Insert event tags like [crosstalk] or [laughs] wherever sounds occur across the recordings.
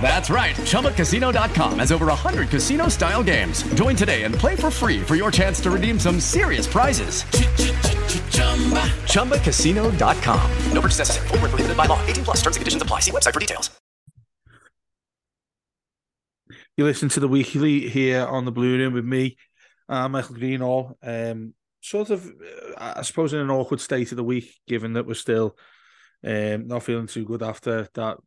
That's right. ChumbaCasino.com has over 100 casino style games. Join today and play for free for your chance to redeem some serious prizes. ChumbaCasino.com. No purchase necessary. Full prohibited by law. 18 plus terms and conditions apply. See website for details. You listen to the weekly here on the Blue Room with me, uh, Michael Greenall. Um, sort of, uh, I suppose, in an awkward state of the week, given that we're still um, not feeling too good after that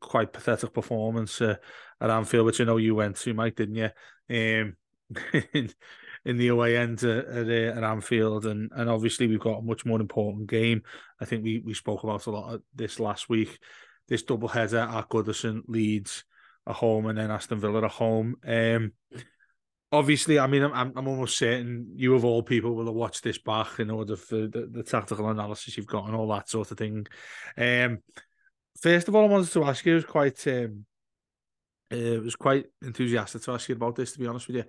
quite pathetic performance uh, at Anfield, which I know you went to, Mike, didn't you? Um, [laughs] in, in the away end at, at, uh, at, Anfield, and and obviously we've got a much more important game. I think we we spoke about a lot of this last week. This double header at Goodison, Leeds at home, and then Aston Villa at home. Um, obviously, I mean, I'm I'm almost certain you of all people will have watched this back in order for the, the tactical analysis you've got and all that sort of thing. Um, first of all, I wanted to ask you. I was quite, um, uh, was quite enthusiastic to ask you about this. To be honest with you,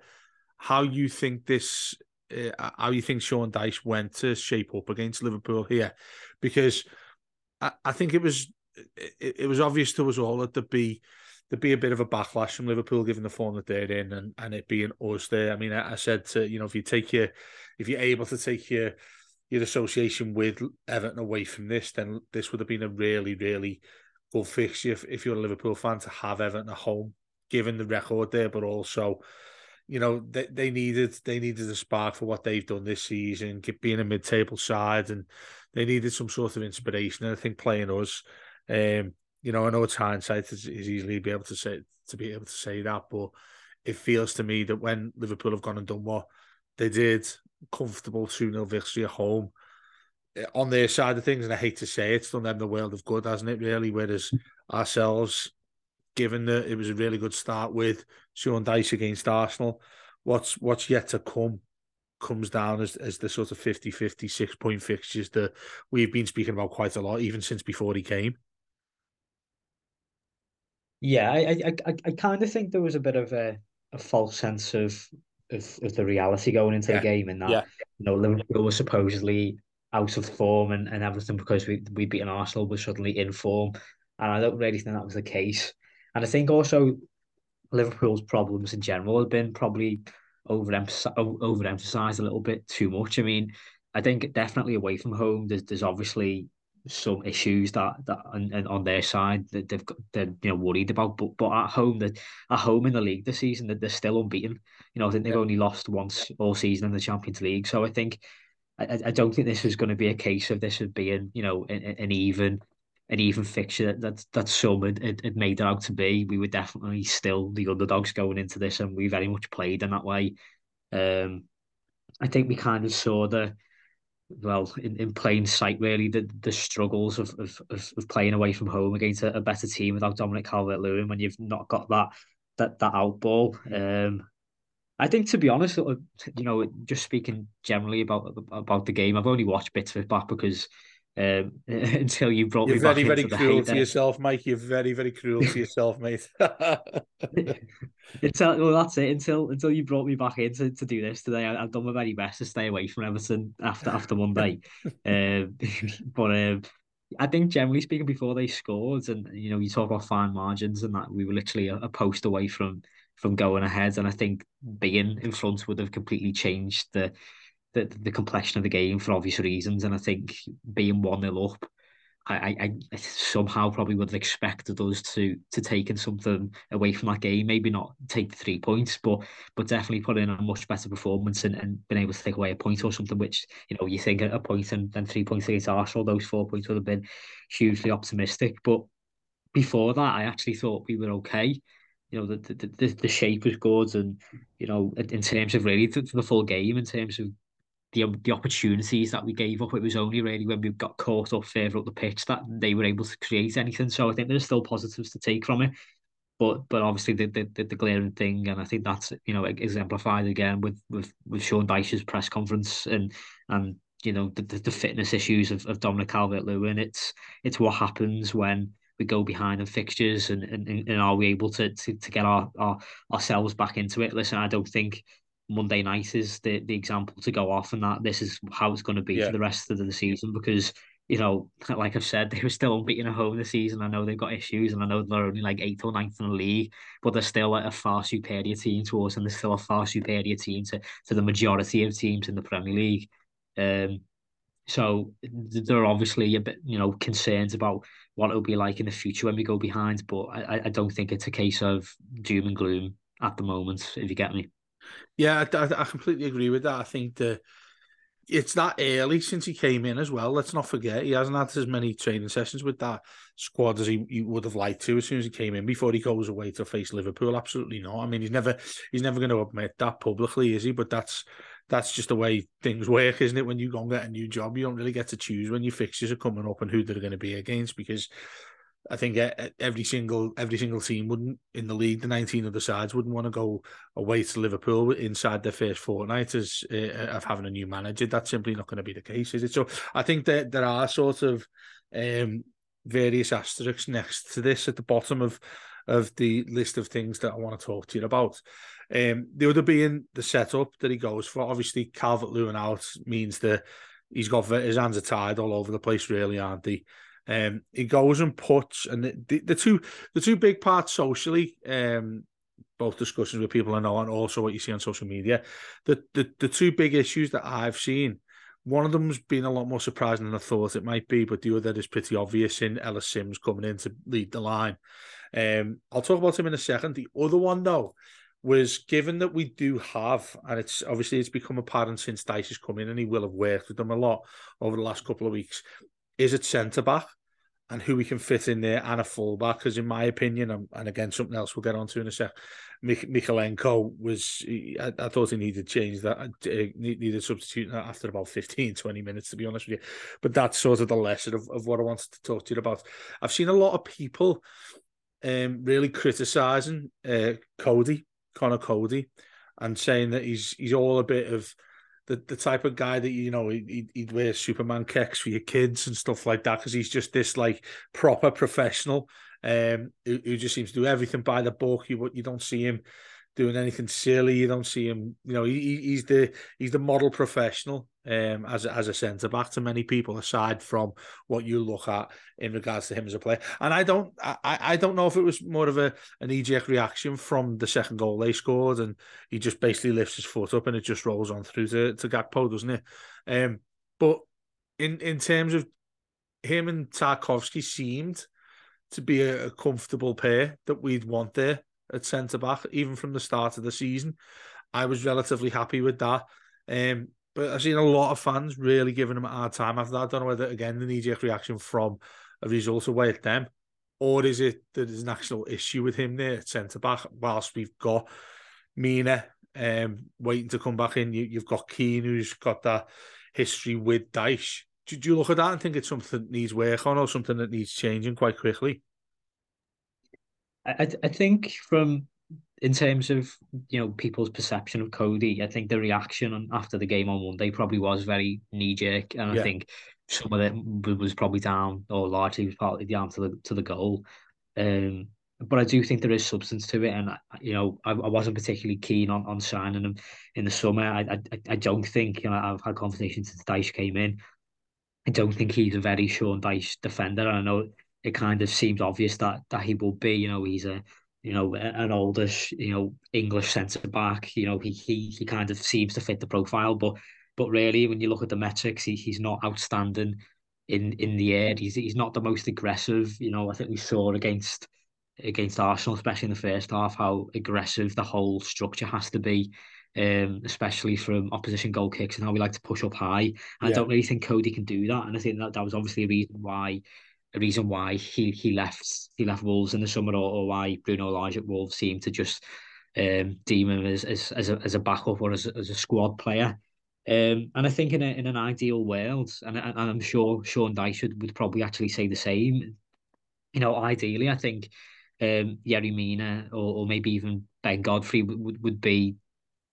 how you think this, uh, how you think Sean Dyche went to shape up against Liverpool here, because I, I think it was, it, it was obvious to us all that there'd be there'd be a bit of a backlash from Liverpool given the form that they're in and, and it being us there. I mean, I, I said to you know if you take your if you're able to take your your association with Everton away from this, then this would have been a really, really good fixture if, if you're a Liverpool fan to have Everton at home, given the record there, but also, you know, they, they needed they needed a spark for what they've done this season, being a mid-table side, and they needed some sort of inspiration. And I think playing us, um, you know, I know it's hindsight is, easily be able to say to be able to say that, but it feels to me that when Liverpool have gone and done what they did, comfortable 2 0 victory at home eh, on their side of things, and I hate to say it, it's done them the world of good, hasn't it, really? Whereas ourselves, given that it was a really good start with Sean Dyche against Arsenal, what's what's yet to come comes down as, as the sort of 50 56 point fixtures that we've been speaking about quite a lot, even since before he came. Yeah, I I I, I kind of think there was a bit of a, a false sense of of, of the reality going into yeah. the game and that yeah. you know Liverpool was supposedly out of form and, and everything because we we beaten Arsenal was suddenly in form and I don't really think that was the case and I think also Liverpool's problems in general have been probably overemphasized, overemphasized a little bit too much I mean I think definitely away from home there's there's obviously some issues that that and, and on their side that they've got they're you know worried about. But but at home that at home in the league this season that they're still unbeaten. You know I think they've yeah. only lost once all season in the Champions League. So I think I, I don't think this is going to be a case of this as being you know an, an even an even fixture that that, that some had, had, had made it out to be. We were definitely still the underdogs going into this and we very much played in that way. Um I think we kind of saw the well in, in plain sight really the the struggles of of, of playing away from home against a, a better team without Dominic Calvert-Lewin when you've not got that that that out ball. Um, I think to be honest, you know, just speaking generally about about the game, I've only watched bits of it back because um, [laughs] until you brought You're me very, back very into cruel to yourself, Mike. You're very, very cruel to yourself, mate. [laughs] until well, that's it. Until until you brought me back in to, to do this today, I, have done my very best to stay away from Everton after after Monday. [laughs] um, but um, I think generally speaking, before they scored, and you know, you talk about fine margins and that we were literally a, a post away from from going ahead, and I think being in front would have completely changed the the, the complexion of the game for obvious reasons. And I think being one 0 up I, I, somehow probably would have expected us to to taking something away from that game. Maybe not take the three points, but but definitely put in a much better performance and, and been able to take away a point or something. Which you know you think a point and then three points against Arsenal, those four points would have been hugely optimistic. But before that, I actually thought we were okay. You know the the, the, the shape was good, and you know in terms of really the, the full game, in terms of the the opportunities that we gave up. It was only really when we got caught up further up the pitch that they were able to create anything. So I think there's still positives to take from it. But but obviously the the, the glaring thing, and I think that's you know exemplified again with with with Sean Dyche's press conference and and you know the the, the fitness issues of, of Dominic Calvert Lewin. It's it's what happens when we go behind in fixtures and, and, and are we able to, to to get our, our ourselves back into it? Listen, I don't think Monday night is the, the example to go off and that this is how it's going to be yeah. for the rest of the season because you know [laughs] like I've said they were still unbeaten at home this season. I know they've got issues and I know they're only like eighth or ninth in the league but they're still like a far superior team to us and they're still a far superior team to, to the majority of teams in the Premier League. Um so there are obviously a bit you know concerns about what it'll be like in the future when we go behind but I, I don't think it's a case of doom and gloom at the moment if you get me yeah, I, I, completely agree with that. I think that it's that early since he came in as well. Let's not forget he hasn't had as many training sessions with that squad as he, he would have liked to as soon as he came in before he goes away to face Liverpool. Absolutely not. I mean, he's never he's never going to admit that publicly, is he? But that's that's just the way things work, isn't it? When you go and get a new job, you don't really get to choose when your fixtures are coming up and who they're going to be against because I think every single every single team wouldn't in the league, the nineteen other sides wouldn't want to go away to Liverpool inside their first fortnight as uh, of having a new manager. That's simply not going to be the case, is it? So I think that there are sort of um, various asterisks next to this at the bottom of of the list of things that I want to talk to you about. Um, the other being the setup that he goes for. Obviously, Calvert Lewin out means that he's got his hands are tied all over the place, really, aren't they? Um, he goes and puts, and the, the, the, two the two big parts socially, um, both discussions with people I know, and also what you see on social media. The, the the two big issues that I've seen, one of them's been a lot more surprising than I thought it might be, but the other is pretty obvious in Ellis Simms coming in to lead the line. Um, I'll talk about him in a second. The other one though was given that we do have, and it's obviously it's become apparent since Dyche has come in, and he will have worked with them a lot over the last couple of weeks. Is it centre back? And who we can fit in there and a fullback. Because in my opinion, and, and again something else we'll get onto in a sec, Mik- Mykolenko was I, thought he needed change that uh, needed substituting that after about 15, 20 minutes to be honest with you. But that's sort of the lesson of, of what I wanted to talk to you about. I've seen a lot of people um, really criticizing uh, Coady, Conor Coady and saying that he's he's all a bit of the, the type of guy that you know he'd, he'd wear Superman kicks for your kids and stuff like that because he's just this like proper professional um who, who, just seems to do everything by the book. You you don't see him doing anything silly. You don't see him. You know he, he's the he's the model professional um, as as a centre back to many people, aside from what you look at in regards to him as a player. And I don't, I, I don't know if it was more of a an eject reaction from the second goal they scored, and he just basically lifts his foot up and it just rolls on through to to Gakpo, doesn't it? Um, but in in terms of him and Tarkowski seemed to be a, a comfortable pair that we'd want there at centre back, even from the start of the season. I was relatively happy with that. Um, but I've seen a lot of fans really giving him a hard time after that. I don't know whether, again, the knee jerk reaction from a result away at them, or is it that there's an actual issue with him there at centre back, whilst we've got Mina um, waiting to come back in. You, have got Keane, who's got that history with Dyche. Do, do, you look at that and think it's something that needs work on or something that needs changing quite quickly? I, I think from in terms of you know people's perception of Coady, I think the reaction after the game on Monday probably was very knee jerk, and yeah. I think some of it was probably down or largely was partly down to the to the goal. Um, but I do think there is substance to it, and you know I, I wasn't particularly keen on, on signing him in the summer. I, I I don't think you know I've had conversations since Dyche came in. I don't think he's a very Sean Dyche defender. I know it kind of seems obvious that that he will be. You know he's a you know an oldish you know English centre back. You know he he he kind of seems to fit the profile, but but really when you look at the metrics, he, he's not outstanding in in the air. He's he's not the most aggressive. You know I think we saw against against Arsenal, especially in the first half, how aggressive the whole structure has to be, um, especially from opposition goal kicks and how we like to push up high. And yeah. I don't really think Coady can do that. And I think that that was obviously a reason why a reason why he he left he left Wolves in the summer or, or why Bruno Lage at Wolves seemed to just um, deem him as as as a, as a backup or as as a squad player. Um, and I think in a, in an ideal world, and, and I'm sure Sean Dyche would, would probably actually say the same. You know, ideally, I think um, Yerry Mina or, or maybe even Ben Godfrey would, would, would be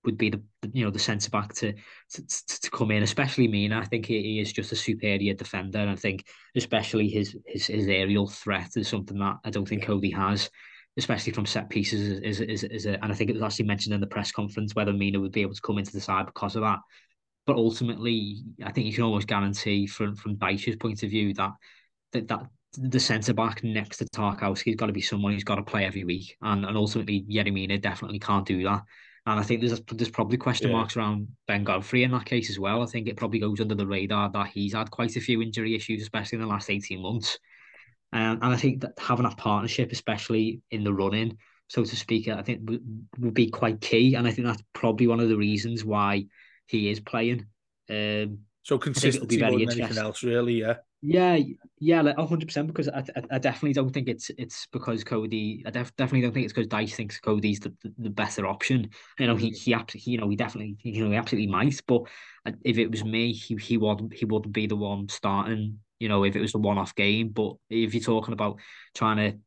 would be the you know the centre back to, to to come in, especially Mina. I think he, he is just a superior defender, and I think especially his his his aerial threat is something that I don't think Coady has, especially from set pieces. Is is is a, and I think it was actually mentioned in the press conference whether Mina would be able to come into the side because of that. But ultimately, I think you can almost guarantee from from Dyche's point of view that that that the centre back next to Tarkowski's got to be someone who's got to play every week, and and ultimately Yerry Mina definitely can't do that. And I think there's there's probably question yeah. marks around Ben Godfrey in that case as well. I think it probably goes under the radar that he's had quite a few injury issues, especially in the last eighteen months. Um, and I think that having that partnership, especially in the running, so to speak, I think would, would be quite key. And I think that's probably one of the reasons why he is playing. Um, so consistency more than anything else, really, yeah. Yeah, yeah, like hundred percent. Because I, I, I, definitely don't think it's it's because Coady. I def, definitely don't think it's because Dyche thinks Coady's the, the, the, better option. You know, he mm. he absolutely, you know, he definitely, you know, he absolutely might. But uh, if it was me, he he would he wouldn't be the one starting. You know, if it was a one-off game. But if you're talking about trying to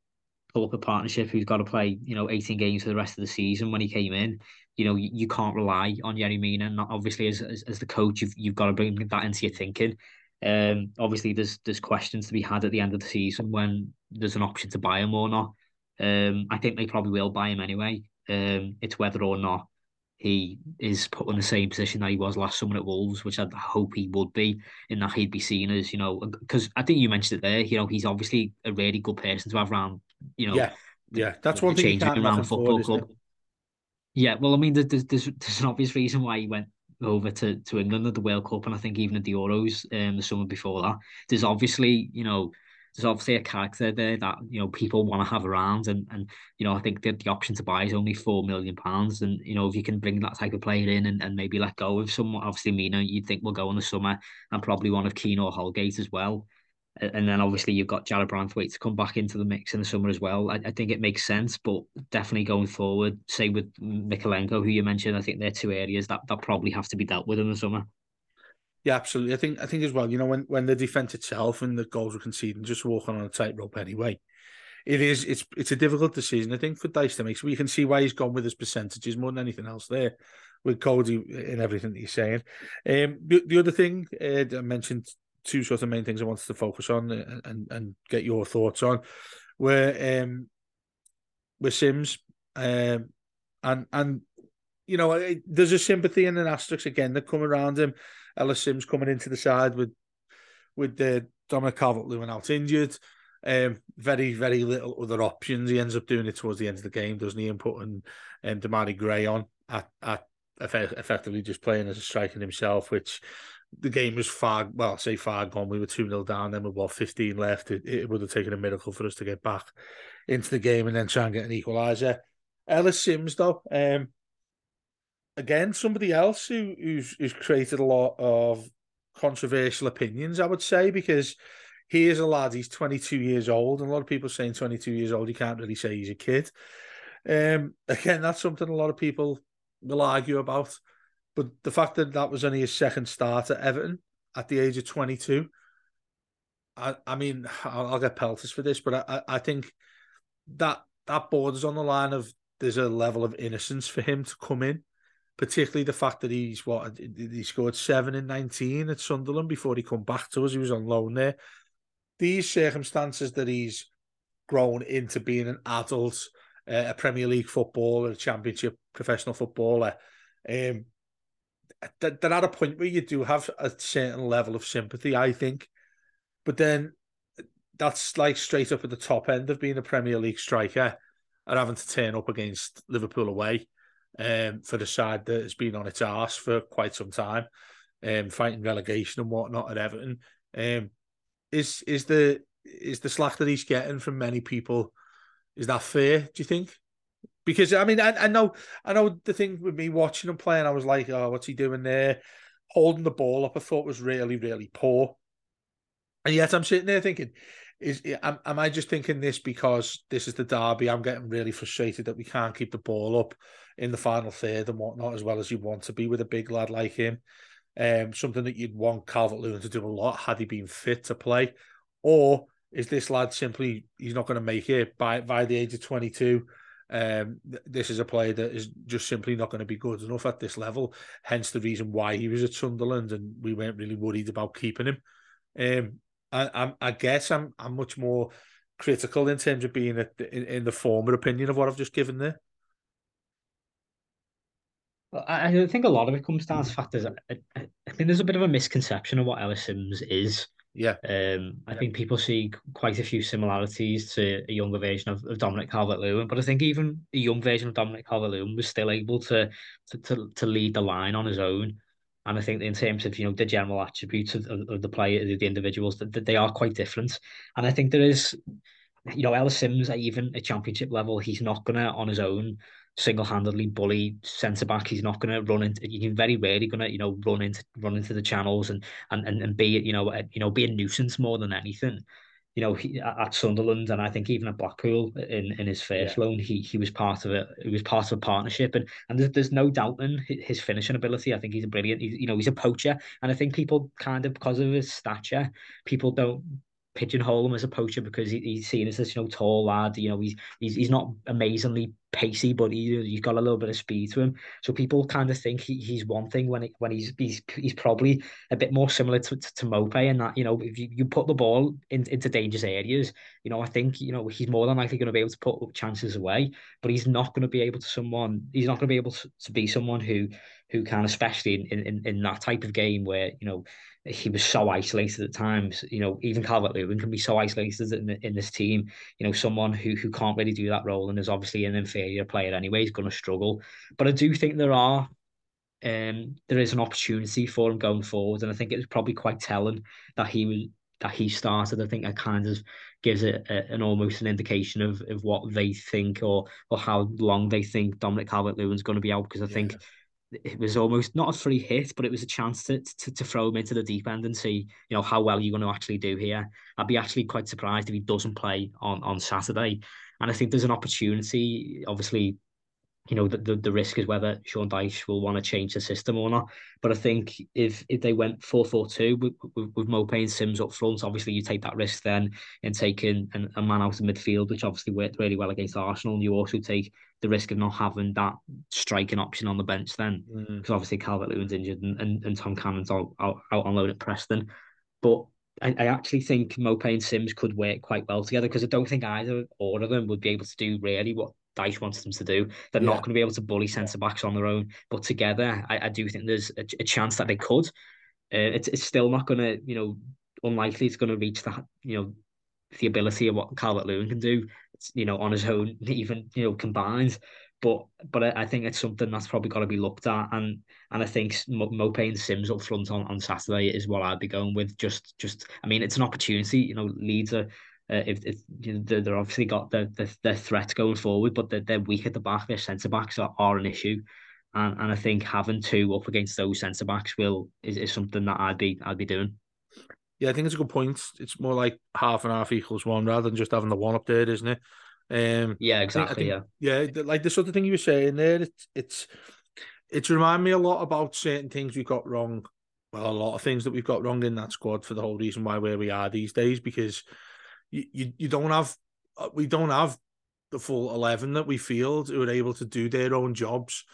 pull up a partnership who's got to play, you know, 18 games for the rest of the season when he came in, you know, you, you can't rely on Yerry Mina. And obviously, as, as, as the coach, you've you've got to bring that into your thinking. Um, obviously, there's there's questions to be had at the end of the season when there's an option to buy him or not. Um, I think they probably will buy him anyway. Um, it's whether or not he is put in the same position that he was last summer at Wolves, which I hope he would be, in that he'd be seen as, you know, because I think you mentioned it there, you know, he's obviously a really good person to have around, you know. Yeah, yeah, that's one thing. Changing around football forward, club. Yeah, well, I mean, there's, there's there's an obvious reason why he went over to, to England at the World Cup, and I think even at the Euros um, the summer before that. There's obviously, you know, there's obviously a character there that you know people want to have around, and and you know I think that the option to buy is only four million pounds, and you know if you can bring that type of player in and, and maybe let go of someone, obviously Mina, you'd think will go in the summer, and probably one of Keane or Holgate as well and then obviously you've got Jarrad Branthwaite to come back into the mix in the summer as well. I, I, think it makes sense, but definitely going forward, say with Mykolenko, who you mentioned, I think they're two areas that, that probably have to be dealt with in the summer. Yeah, absolutely. I think I think as well. You know, when when the defense itself and the goals were conceded, just walking on a tightrope anyway. It is. It's it's a difficult decision. I think for Dyche to make. So we can see why he's gone with his percentages more than anything else there, with Coady and everything that he's saying. Um, the, the other thing uh, I mentioned two sort of main things I wanted to focus on and and, and get your thoughts on were um Simms um and and you know there's a sympathy and an asterisk again that come around him. Ellis Simms coming into the side with with the uh, Dominic Calvert-Lewin out injured. Um, very, very little other options. He ends up doing it towards the end of the game, doesn't he? And putting um, Gray on at, at effectively just playing as a striker himself, which the game was far, well, I say far gone. We were 2 0 down, then with what, 15 left. It, it, would have taken a miracle for us to get back into the game and then try and get an equaliser. Ellis Simms, though, um, again, somebody else who, who's, who's created a lot of controversial opinions, I would say, because he is a lad, he's 22 years old, and a lot of people saying 22 years old, you can't really say he's a kid. Um, again, that's something a lot of people will argue about. But the fact that that was only his second start at Everton at the age of 22, I, I mean, I'll, I'll get pelters for this, but I, I think that that borders on the line of there's a level of innocence for him to come in particularly the fact that he's what he scored seven in nineteen at Sunderland before he come back to us. He was on loan there. These circumstances that he's grown into being an adult, uh, a Premier League footballer, a Championship professional footballer. Um, they're at a point where you do have a certain level of sympathy, I think. But then that's like straight up at the top end of being a Premier League striker and having to turn up against Liverpool away um, for the side that has been on its arse for quite some time, um, fighting relegation and whatnot at Everton. Um, is is the is the slack that he's getting from many people is that fair? Do you think? Because I mean, I, I know, I know the thing with me watching him playing, I was like, oh, what's he doing there? Holding the ball up, I thought was really, really poor. And yet, I'm sitting there thinking, is am, am I just thinking this because this is the derby? I'm getting really frustrated that we can't keep the ball up in the final third and whatnot as well as you want to be with a big lad like him. Um, something that you'd want Calvert Lewin to do a lot had he been fit to play, or is this lad simply he's not going to make it by by the age of 22? Um, this is a player that is just simply not going to be good enough at this level. Hence the reason why he was at Sunderland, and we weren't really worried about keeping him. Um, I, I, guess I'm I'm much more critical in terms of being a, in, in the former opinion of what I've just given there. I think a lot of it comes down to factors. I, I, I think there's a bit of a misconception of what Ellis Simms is. Yeah. Um, I yeah. think people see quite a few similarities to a younger version of, of Dominic Calvert-Lewin, but I think even a young version of Dominic Calvert-Lewin was still able to, to to to lead the line on his own. And I think in terms of you know the general attributes of, of, of the player, the individuals, that, that they are quite different. And I think there is, you know, Ellis Simms at even a championship level, he's not gonna on his own single-handedly bully centre back. He's not going to run into. He's very rarely going to you know run into run into the channels and and and, and be you know a, you know be a nuisance more than anything. You know, he, at Sunderland and I think even at Blackpool in, in his first yeah. loan, he he was part of it. He was part of a partnership, and and there's, there's no doubt in his finishing ability. I think he's a brilliant. He's, you know, he's a poacher, and I think people kind of because of his stature, people don't pigeonhole him as a poacher because he, he's seen as this you know tall lad. You know he's he's he's not amazingly pacey, but he he's got a little bit of speed to him. So people kind of think he, he's one thing when it, when he's he's he's probably a bit more similar to, to, to Maupay in that you know if you, you put the ball in, into dangerous areas, you know I think you know he's more than likely going to be able to put chances away, but he's not going to be able to someone he's not going to be able to, to be someone who who can especially in, in in that type of game where you know he was so isolated at times. You know, even Calvert Lewin can be so isolated in, in this team. You know, someone who who can't really do that role and is obviously an inferior player anyway is going to struggle. But I do think there are. Um, there is an opportunity for him going forward, and I think it was probably quite telling that he was that he started. I think that kind of gives it a, an almost an indication of, of what they think or or how long they think Dominic Calvert Lewin's going to be out. Because I yeah. think it was almost not a free hit, but it was a chance to, to, to throw him into the deep end and see, you know, how well you're going to actually do here. I'd be actually quite surprised if he doesn't play on on Saturday. And I think there's an opportunity. Obviously, you know, the, the, the risk is whether Sean Dyche will want to change the system or not. But I think if if they went 4 4 2 with, with, and Simms up front, obviously you take that risk then in taking an, a man out of midfield, which obviously worked really well against Arsenal. And you also take the risk of not having that striking option on the bench then, because mm. obviously Calvert Lewin's injured and, and, and Tom Cannon's out, out, out on loan at Preston. But I, I actually think Maupay and Simms could work quite well together because I don't think either or of them would be able to do really what Dyche wants them to do. They're yeah. not going to be able to bully centre backs on their own, but together, I, I do think there's a, a, chance that they could. Uh, it's it's still not going to, you know, unlikely it's going to reach that, you know, the ability of what Calvert Lewin can do, you know, on his own, [laughs] even you know, combined. But but I, I think it's something that's probably got to be looked at, and and I think Maupay and Simms up front on, on Saturday is what I'd be going with. Just just, I mean, it's an opportunity. You know, Leeds are uh, if, if you know, they're, they're obviously got their, their, their threat going forward, but they're, they're weak at the back. Their centre backs are, are an issue, and and I think having two up against those centre backs will is, is something that I'd be I'd be doing. Yeah, I think it's a good point. It's more like half and half equals one rather than just having the one up there, isn't it? Um, yeah, exactly. think, yeah, yeah, like the sort of thing you were saying there. It's it's it's remind me a lot about certain things we got wrong. Well, a lot of things that we've got wrong in that squad for the whole reason why where we are these days because you, you, you don't have uh, we don't have the full 11 that we field who are able to do their own jobs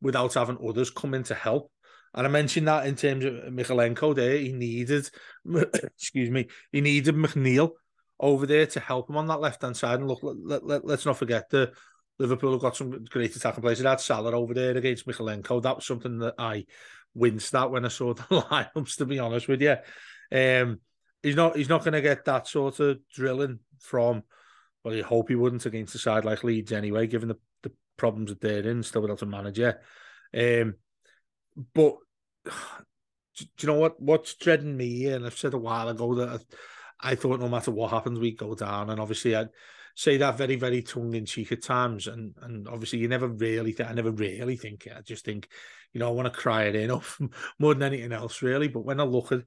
without having others come in to help. And I mentioned that in terms of Mykolenko there, he needed, [coughs] excuse me, he needed McNeil over there to help him on that left hand side. And look, let, let, let's not forget that Liverpool have got some great attacking players. They had Salah over there against Mykolenko. That was something that I winced at when I saw [laughs] the lineups, to be honest with you. Um, he's not he's not going to get that sort of drilling from. Well, you hope he wouldn't against a side like Leeds anyway, given the, the problems that they're in, still without a manager. Um, but [sighs] do you know what? What's dreading me, and I've said a while ago that I, I thought no matter what happens, we go down, and obviously I'd say that very, very tongue in cheek at times, and and obviously you never really, th- I never really think it. I just think, you know, I want to cry it in off [laughs] more than anything else, really. But when I look at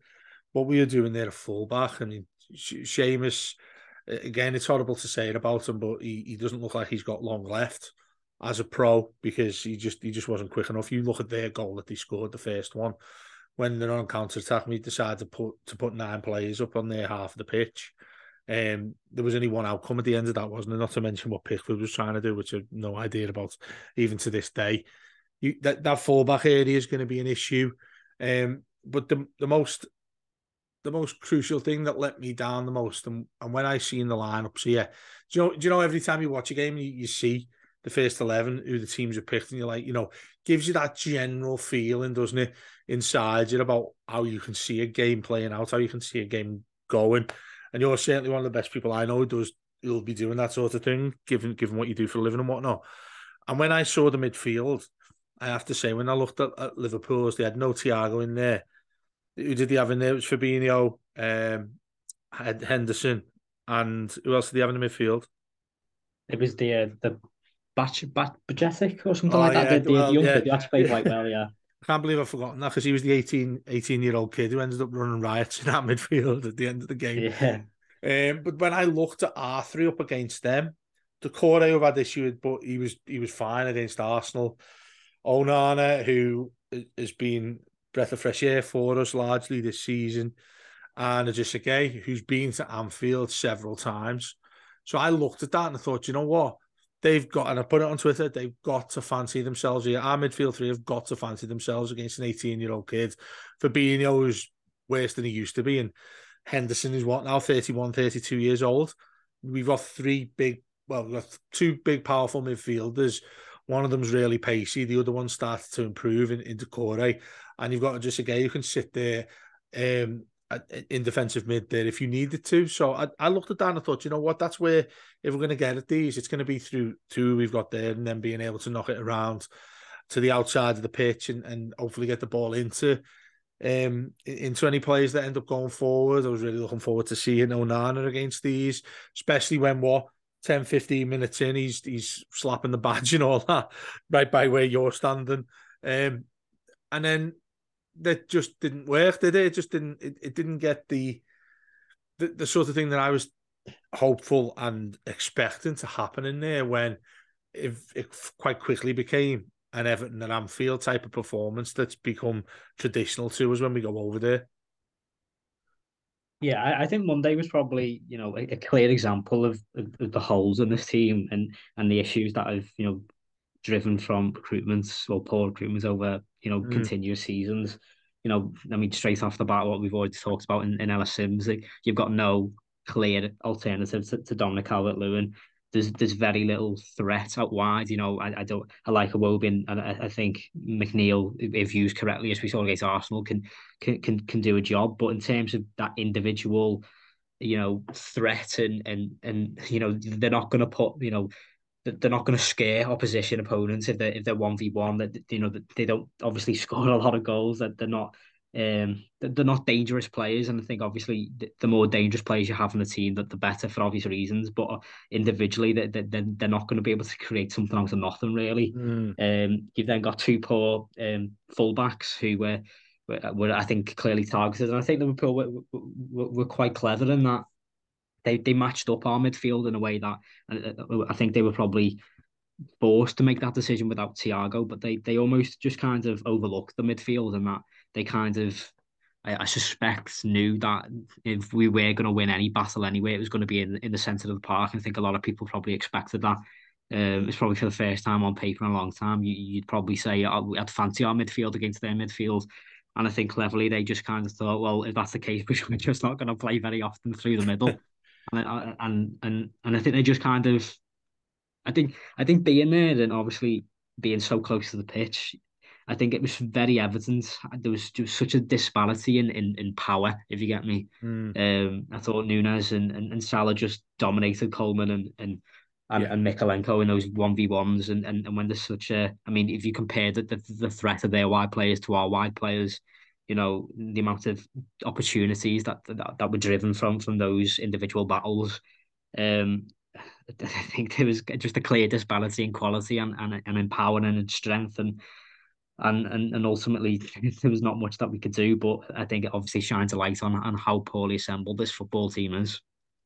what we are doing there at fullback, I mean, Seamus, again, it's horrible to say it about him, but he, he doesn't look like he's got long left as a pro because he just he just wasn't quick enough. You look at their goal that they scored, the first one, when they're on counter attack, we decided to put to put nine players up on their half of the pitch. Um, there was only one outcome at the end of that, wasn't there? Not to mention what Pickford was trying to do, which I have no idea about even to this day. You, that that fullback area is going to be an issue. Um, but the the most the most crucial thing that let me down the most, and, and when I seen the lineups here, do you know? Do you know every time you watch a game, you, you see the first 11, who the teams are picked, and you're like, you know, gives you that general feeling, doesn't it, inside you about how you can see a game playing out, how you can see a game going. And you're certainly one of the best people I know who does, who'll be doing that sort of thing, given given what you do for a living and whatnot. And when I saw the midfield, I have to say, when I looked at, at Liverpool's, they had no Thiago in there. Who did they have in there? It was Fabinho, um, Henderson, and who else did they have in the midfield? It was the uh, the Batch, Bajcetic or something oh, like yeah. that. The, well, the young yeah. kid, actually played quite well, [laughs] yeah. I can't believe I've forgotten that because he was the 18, 18 year old kid who ended up running riots in that [laughs] midfield at the end of the game. Yeah. Um, but when I looked at R3 up against them, Doucouré have had issue with, but he was he was fine against Arsenal. Onana, who has been breath of fresh air for us largely this season, and Ajisake, who's been to Anfield several times. So I looked at that and I thought, you know what? they've got, and I put it on Twitter, they've got to fancy themselves here. Our midfield three have got to fancy themselves against an 18 year old kid. for Fabinho who's worse than he used to be, and Henderson is what now 31, 32 years old. We've got three big, well, we've got two big, powerful midfielders. One of them's really pacey, the other one started to improve in, into Corey, and you've got just a guy who can sit there. Um, in defensive mid there if you needed to. So I, I looked at that and I thought, you know what, that's where if we're going to get at these, it's going to be through two we've got there and then being able to knock it around to the outside of the pitch and, and hopefully get the ball into um into any players that end up going forward. I was really looking forward to seeing Onana against these, especially when what 10, 15 minutes in, he's he's slapping the badge and all that [laughs] right by where you're standing. Um and then that just didn't work, did it? It just didn't. It, it didn't get the, the the sort of thing that I was hopeful and expecting to happen in there when it, it quite quickly became an Everton and Anfield type of performance that's become traditional to us when we go over there. Yeah, I, I think Monday was probably you know a, a clear example of, of, of, the holes in this team and and the issues that have you know driven from recruitments or poor recruitments over you know, mm. continuous seasons. You know, I mean, straight off the bat, what we've already talked about in, in Ellis Simms, like, you've got no clear alternative to, to Dominic Calvert Lewin. There's there's very little threat out wide. You know, I, I don't I like Iwobi and I, I think McNeil, if used correctly, as we saw against Arsenal, can can can can do a job. But in terms of that individual, you know, threat and and and you know, they're not going to put you know they're not going to scare opposition opponents if they're if they're one v one. That you know that they don't obviously [laughs] score a lot of goals. That they're not um they're not dangerous players. And I think obviously the more dangerous players you have in the team, that the better for obvious reasons. But individually, they they they're not going to be able to create something out of nothing really. Mm. Um, you've then got two poor um fullbacks who were. Were, I think clearly targeted, and I think Liverpool were, were, were quite clever in that they they matched up our midfield in a way that uh, I think they were probably forced to make that decision without Thiago, but they they almost just kind of overlooked the midfield and that they kind of I, I suspect knew that if we were going to win any battle anyway, it was going to be in in the centre of the park. I think a lot of people probably expected that. Um, it's probably for the first time on paper in a long time. You, would probably say oh, I'd fancy our midfield against their midfield. And I think cleverly they just kind of thought, well, if that's the case, [laughs] we're just not going to play very often through the middle. And, and and and I think they just kind of, I think I think being there and obviously being so close to the pitch, I think it was very evident there was just such a disparity in, in, in power, if you get me. Mm. Um, I thought Nunez and, and, and Salah just dominated Coleman and and and, yeah. and in those one v ones, and, and and when there's such a, I mean, if you compare the, the the threat of their wide players to our wide players, you know the amount of opportunities that that, that were driven from from those individual battles. Um, [laughs] I think there was just a clear disparity in quality and and, and in and strength and and and and ultimately [laughs] there was not much that we could do. But I think it obviously shines a light on on how poorly assembled this football team is.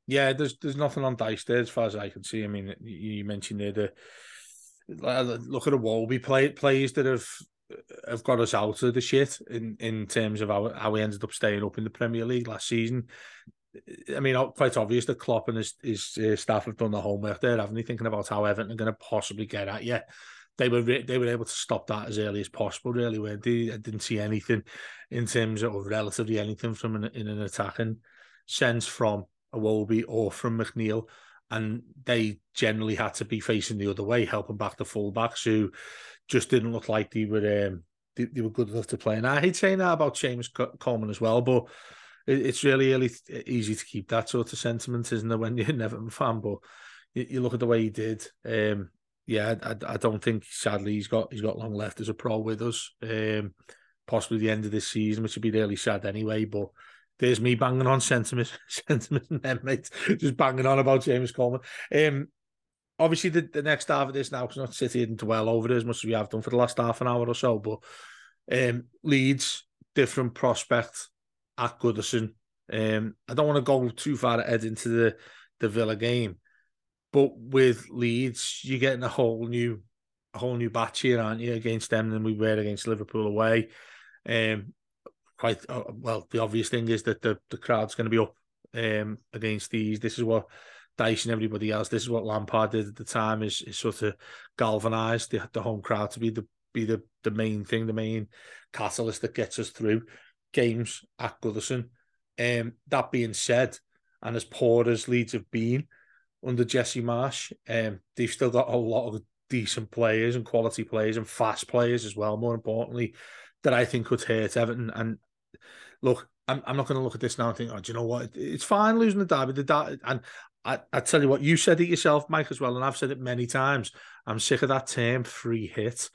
Yeah, there's there's nothing on Dyche there as far as I can see. I mean, you mentioned there the look at the Wolby play plays that have have got us out of the shit in in terms of how how we ended up staying up in the Premier League last season. I mean, quite obvious that Klopp and his, his uh, staff have done the homework there, haven't they? Thinking about how Everton are going to possibly get at you they were they were able to stop that as early as possible. Really, where they I didn't see anything in terms of relatively anything from an, in an attacking sense from Iwobi or from McNeil, and they generally had to be facing the other way, helping back the fullbacks who just didn't look like they were um, they, they were good enough to play. And I hate saying that about James Coleman as well, but it, it's really really easy to keep that sort of sentiment, isn't it, when you're an Everton [laughs] fan? But you, you look at the way he did. Um, yeah, I, I don't think sadly he's got he's got long left as a pro with us. Um, possibly the end of this season, which would be really sad anyway. But there's me banging on [laughs] sentiment, sentiment, then [laughs] mate, just banging on about James Coleman. Um, obviously the, the next half of this now, because not here and dwell over it as much as we have done for the last half an hour or so. But um, Leeds different prospect at Goodison. Um, I don't want to go too far ahead into the the Villa game. But with Leeds, you're getting a whole new, a whole new batch here, aren't you, against them than we were against Liverpool away. Um, quite uh, well. The obvious thing is that the the crowd's going to be up um against these. This is what Dyche and everybody else. This is what Lampard did at the time. Is, is sort of galvanised the the home crowd to be the be the the main thing, the main catalyst that gets us through games at Goodison. Um, that being said, and as poor as Leeds have been, under Jesse Marsch, Um, they've still got a lot of decent players and quality players and fast players as well. More importantly, that I think could hurt Everton. And look, I'm, I'm not going to look at this now and think, oh, do you know what? It's fine losing the derby. The derby and I, I tell you what, you said it yourself, Mike, as well, and I've said it many times. I'm sick of that term free hit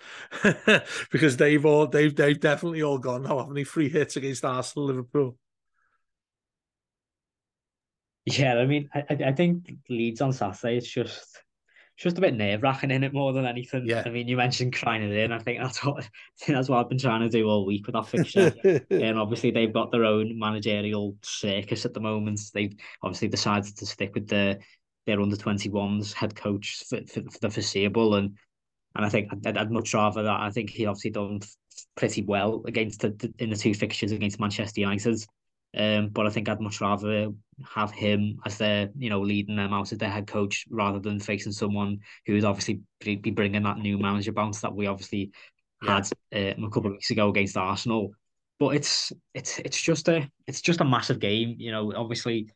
[laughs] because they've all they've they've definitely all gone now, haven't they? Free hits against Arsenal, Liverpool. Yeah, I mean, I, I think Leeds on Saturday, it's just just a bit nerve wracking in it more than anything. Yeah. I mean, you mentioned crying it in. I think that's what [laughs] I think that's what I've been trying to do all week with that fixture. and [laughs] um, obviously, they've got their own managerial circus at the moment. They've obviously decided to stick with the their under twenty ones head coach for, for, for, the foreseeable, and and I think I'd, I'd, much rather that. I think he obviously done pretty well against the, in the two fixtures against Manchester United. Um, but I think I'd much rather have him as their, you know, leading them out as their head coach rather than facing someone who would obviously be bringing that new manager bounce that we obviously yeah. had um, a couple of weeks ago against Arsenal. But it's it's it's just a it's just a massive game. You know, obviously,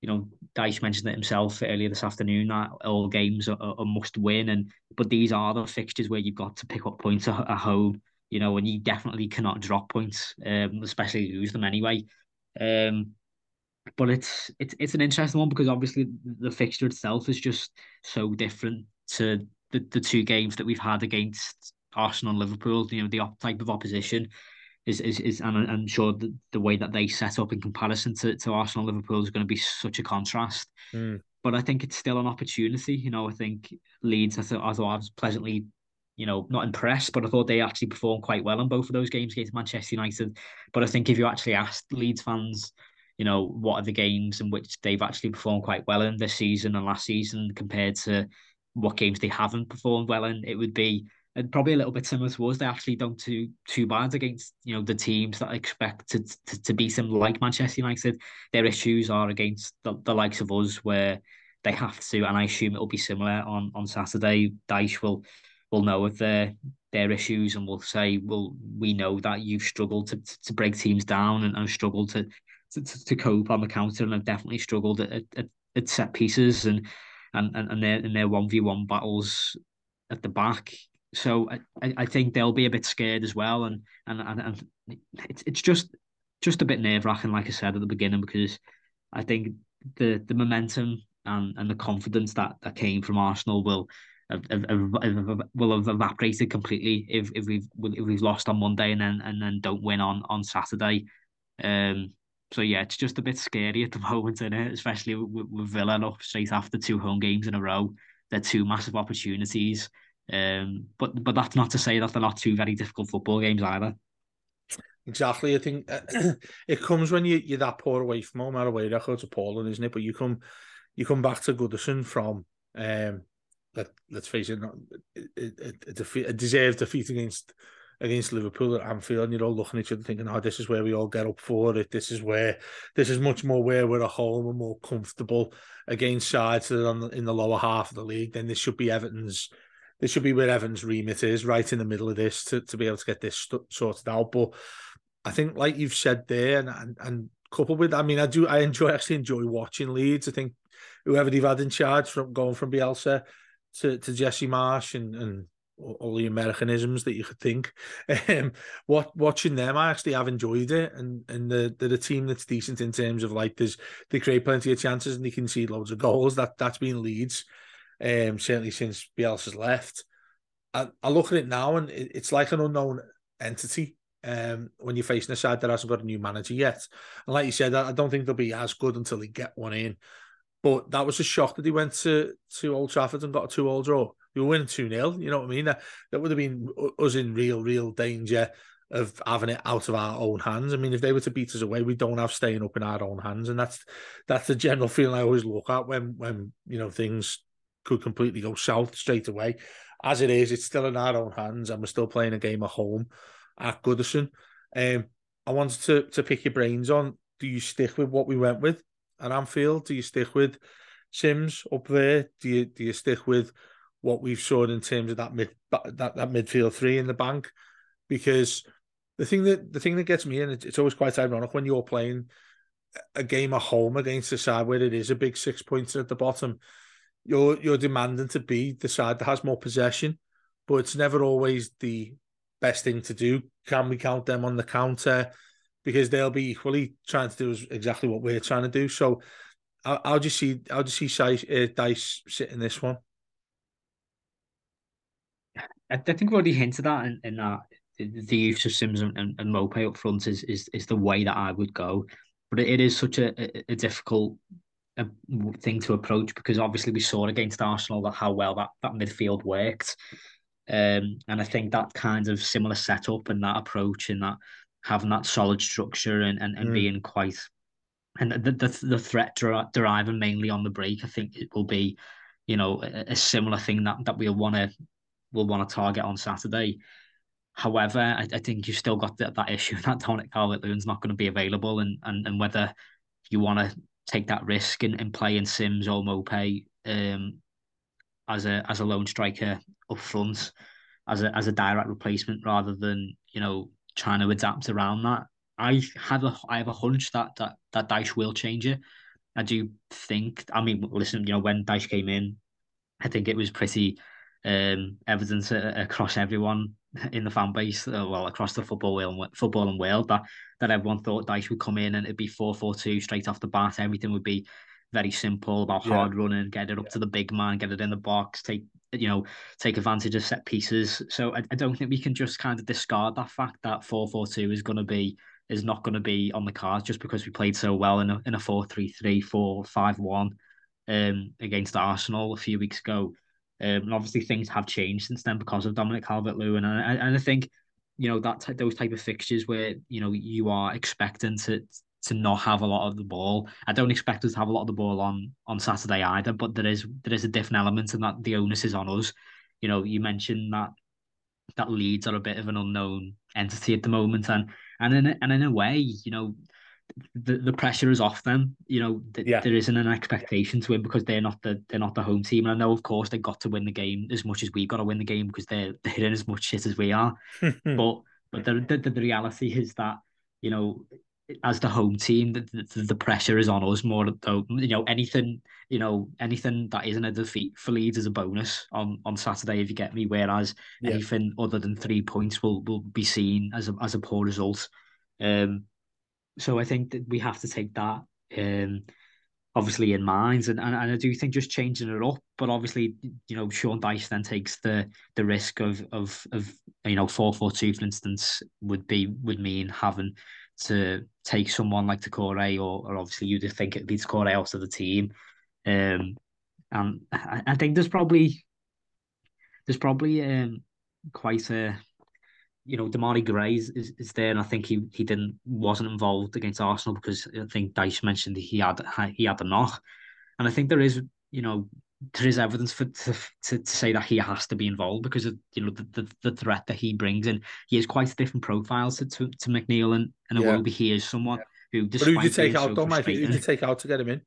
you know, Dyche mentioned it himself earlier this afternoon that all games are, are must win, and but these are the fixtures where you've got to pick up points at, at home. You know, and you definitely cannot drop points, um, especially lose them anyway. Um, but it's it's it's an interesting one because obviously the fixture itself is just so different to the, the two games that we've had against Arsenal and Liverpool. You know, the type of opposition is is, is and I'm sure the, the way that they set up in comparison to, to Arsenal and Liverpool is going to be such a contrast. Mm. But I think it's still an opportunity. You know, I think Leeds. Thought I, thought I was pleasantly you know, not impressed, but I thought they actually performed quite well in both of those games against Manchester United. But I think if you actually asked Leeds fans, you know, what are the games in which they've actually performed quite well in this season and last season compared to what games they haven't performed well in, it would be and probably a little bit similar to us. They actually don't do too bad against you know the teams that expect to, to, to beat them, like Manchester United. Their issues are against the, the likes of us, where they have to, and I assume it'll be similar on on Saturday. Dyche will will know of their their issues and will say, "Well, we know that you've struggled to to break teams down and, and struggled to, to to cope on the counter, and have definitely struggled at, at, at set pieces and and and their in their one v one battles at the back." So I, I think they'll be a bit scared as well, and and and, and it's it's just just a bit nerve wracking, like I said at the beginning, because I think the the momentum and, and the confidence that, that came from Arsenal will will have evaporated completely if, if we've if we've lost on Monday and then and then don't win on on Saturday. Um, so yeah, it's just a bit scary at the [laughs] moment, isn't it? Especially with, with Villa up straight after two home games in a row. They're two massive opportunities. Um, but but that's not to say that they're not two very difficult football games either. Exactly. I think [clears throat] it comes when you you're that poor away from home. Our away record's appalling, isn't it? But you come you come back to Goodison from um let let's face it, a, a, a, defeat, a deserved defeat against against Liverpool at Anfield, and you're all looking at each other thinking, "Oh, this is where we all get up for it. This is where this is much more where we're at home and more comfortable against sides that are on the, in the lower half of the league. Then this should be Everton's. This should be where Everton's remit is, right in the middle of this, to, to be able to get this st- sorted out. But I think, like you've said there, and, and and coupled with, I mean, I do, I enjoy actually enjoy watching Leeds. I think whoever they've had in charge from going from Bielsa to, to Jesse Marsch and, and all the Americanisms that you could think. [laughs] Um, what watching them, I actually have enjoyed it, and and the they're a team that's decent in terms of like there's they create plenty of chances and they can see loads of goals. That that's been Leeds, um, certainly since Bielsa's left. I, I look at it now and it, it's like an unknown entity. Um, when you're facing a side that hasn't got a new manager yet, and like you said, I, I don't think they'll be as good until they get one in. But that was a shock that he went to, to Old Trafford and got a two all draw. You were winning 2 0. You know what I mean? That, that would have been us in real, real danger of having it out of our own hands. I mean, if they were to beat us away, we don't have staying up in our own hands. And that's that's the general feeling I always look at when when you know things could completely go south straight away. As it is, it's still in our own hands, and we're still playing a game at home at Goodison. Um, I wanted to to pick your brains on. Do you stick with what we went with? At Anfield? Do you stick with Simms up there? Do you do you stick with what we've shown in terms of that mid that, that midfield three in the bank? Because the thing that the thing that gets me in it's always quite ironic when you're playing a game at home against a side where it is a big six pointer at the bottom. You're you're demanding to be the side that has more possession, but it's never always the best thing to do. Can we count them on the counter? Because they'll be equally trying to do exactly what we're trying to do. So I'll, I'll just see I'll just see Dyche, uh, Dyche sitting this one. I, think we've already hinted at in, in that the use of Simms and, and, and Maupay up front is, is is the way that I would go. But it is such a, a, a difficult a thing to approach because obviously we saw against Arsenal that how well that, that midfield worked. Um, and I think that kind of similar setup and that approach and that having that solid structure and and, and mm. being quite and the, the the threat deriving mainly on the break. I think it will be, you know, a, a similar thing that that we'll want to will want to target on Saturday. However, I, I think you've still got that, that issue [laughs] that Dominic Calvert-Lewin's not going to be available, and and and whether you want to take that risk and, and play in Simms or Maupay um, as a as a lone striker up front, as a as a direct replacement rather than you know trying to adapt around that. I have a I have a hunch that that that Dyche will change it. I do think. I mean, listen, you know, when Dyche came in, I think it was pretty um, evident across everyone in the fan base, uh, well, across the football world, football and world, that that everyone thought Dyche would come in and it'd be four four two straight off the bat. Everything would be very simple about yeah. hard running, get it up yeah. to the big man, get it in the box, take you know, take advantage of set pieces. So I, I don't think we can just kind of discard that fact that four four two is going to be is not going to be on the cards just because we played so well in a in a four three three four five one um against Arsenal a few weeks ago. Um, and obviously things have changed since then because of Dominic Calvert-Lewin, and I, and I think you know that those type of fixtures where you know you are expecting to to not have a lot of the ball. I don't expect us to have a lot of the ball on on Saturday either, but there is there is a different element and that the onus is on us. You know, you mentioned that that Leeds are a bit of an unknown entity at the moment, and and in a, and in a way, you know, the, the pressure is off them. You know, th- Yeah. there isn't an expectation to win because they're not the they're not the home team. And I know, of course, they got to win the game as much as we've got to win the game because they're they're in as much shit as we are. [laughs] but but the, the the reality is that you know, as the home team, the, the, the pressure is on us more. Though you know, anything you know, anything that isn't a defeat for Leeds is a bonus on on Saturday. If you get me, whereas Yeah. anything other than three points will will be seen as a as a poor result. Um, so I think that we have to take that um, obviously in mind, and, and and I do think just changing it up. But obviously, you know, Sean Dyche then takes the the risk of of of you know four four two, for instance, would be would mean having to take someone like Doucouré or or obviously you'd think it'd be Doucouré out of the team. Um, and I, I think there's probably there's probably um quite a you know, Demarai Gray is, is, is there, and I think he he didn't wasn't involved against Arsenal because I think Dyche mentioned he had he had a knock, and I think there is you know there is evidence for to, to, to say that he has to be involved because of you know the, the, the threat that he brings, and he has quite a different profile to to, to McNeil and and Yeah. He is someone who, But who did you take out, so Dom? I think who did you take out to get him in?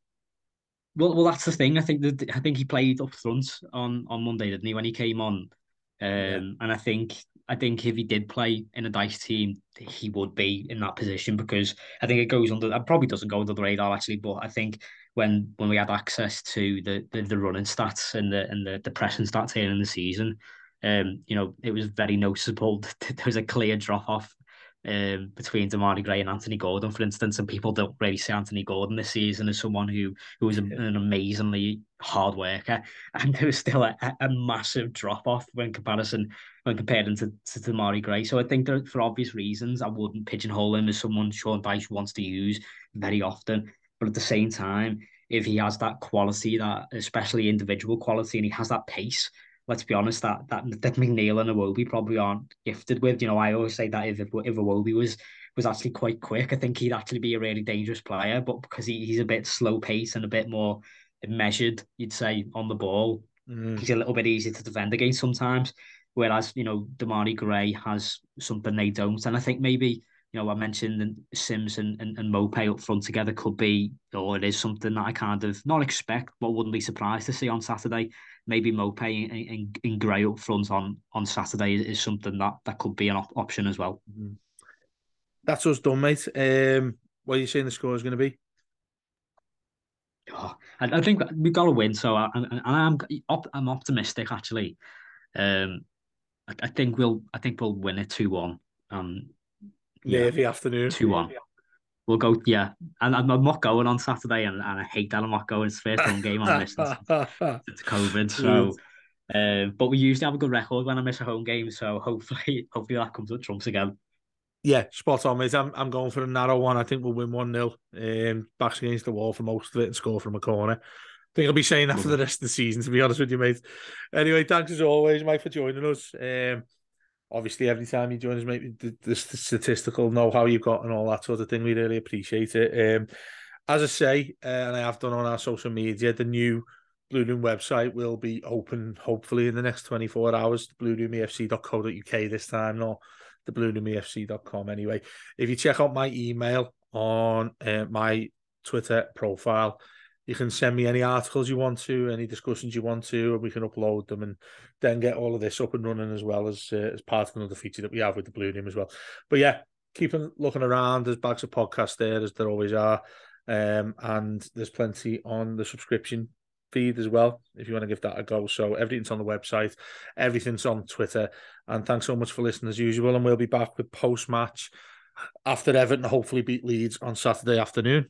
well, well, that's the thing. I think that I think he played up front on on Monday, didn't he? When he came on, um, and I think I think if he did play in a Dyche team, he would be in that position because I think it goes under. It probably doesn't go under the radar actually, but I think when when we had access to the the, the running stats and the and the, the pressing stats here in the season, um, you know, it was very noticeable [laughs] that there was a clear drop off um, between Demarai Gray and Anthony Gordon, for instance, and people don't really see Anthony Gordon this season as someone who who was a, an amazingly hard worker, [laughs] and there was still a, a massive drop off when comparison when compared him to, to Demarai Gray. So I think that for obvious reasons, I wouldn't pigeonhole him as someone Sean Dyche wants to use very often, but at the same time, if he has that quality, that especially individual quality, and he has that pace let's be honest, that that that McNeil and Iwobi probably aren't gifted with. You know, I always say that if if Iwobi was was actually quite quick, I think he'd actually be a really dangerous player. But because he, he's a bit slow pace and a bit more measured, you'd say on the ball, Mm. he's a little bit easier to defend against sometimes. Whereas you know, Demarai Gray has something they don't, and I think maybe. You know, I mentioned that Simms and, and, and Maupay up front together could be, or it is something that I kind of not expect, but wouldn't be surprised to see on Saturday maybe Maupay and, and, and Gray up front on on Saturday is, is something that that could be an op- option as well. That's us done, mate. Um, what are you saying the score is going to be? Oh, I, I think we've got to win, so I, I, I'm op- I'm optimistic actually. Um, I, I think we'll I think we'll win it two one. Um, Yeah, afternoon. two one. We'll go, yeah. And I'm, I'm not going on Saturday, and, and I hate that I'm not going. It's the first home game I'm missing since COVID. So, um, but we usually have a good record when I miss a home game. So hopefully, [laughs] hopefully that comes up trumps again. Yeah, spot on, mate. I'm I'm going for a narrow one. I think we'll win 1 0. Um, backs against the wall for most of it and score from a corner. I think I'll be saying that for the rest of the season, to be honest with you, mate. Anyway, thanks as always, Mike, for joining us. Um, obviously, every time you join us, mate, the, the statistical know how you've got and all that sort of thing, we really appreciate it. Um, as I say, uh, and I have done on our social media, the new Blue Room website will be open hopefully in the next 24 hours, blueroomefc.co.uk this time, not the blueroomefc.com anyway. If you check out my email on uh, my Twitter profile, you can send me any articles you want to, any discussions you want to, and we can upload them and then get all of this up and running as well as uh, as part of another feature that we have with the Blue Room as well. But yeah, keep on looking around. There's bags of podcasts there, as there always are. Um, and there's plenty on the subscription feed as well if you want to give that a go. So everything's on the website, everything's on Twitter. And thanks so much for listening as usual. And we'll be back with post match after Everton hopefully beat Leeds on Saturday afternoon.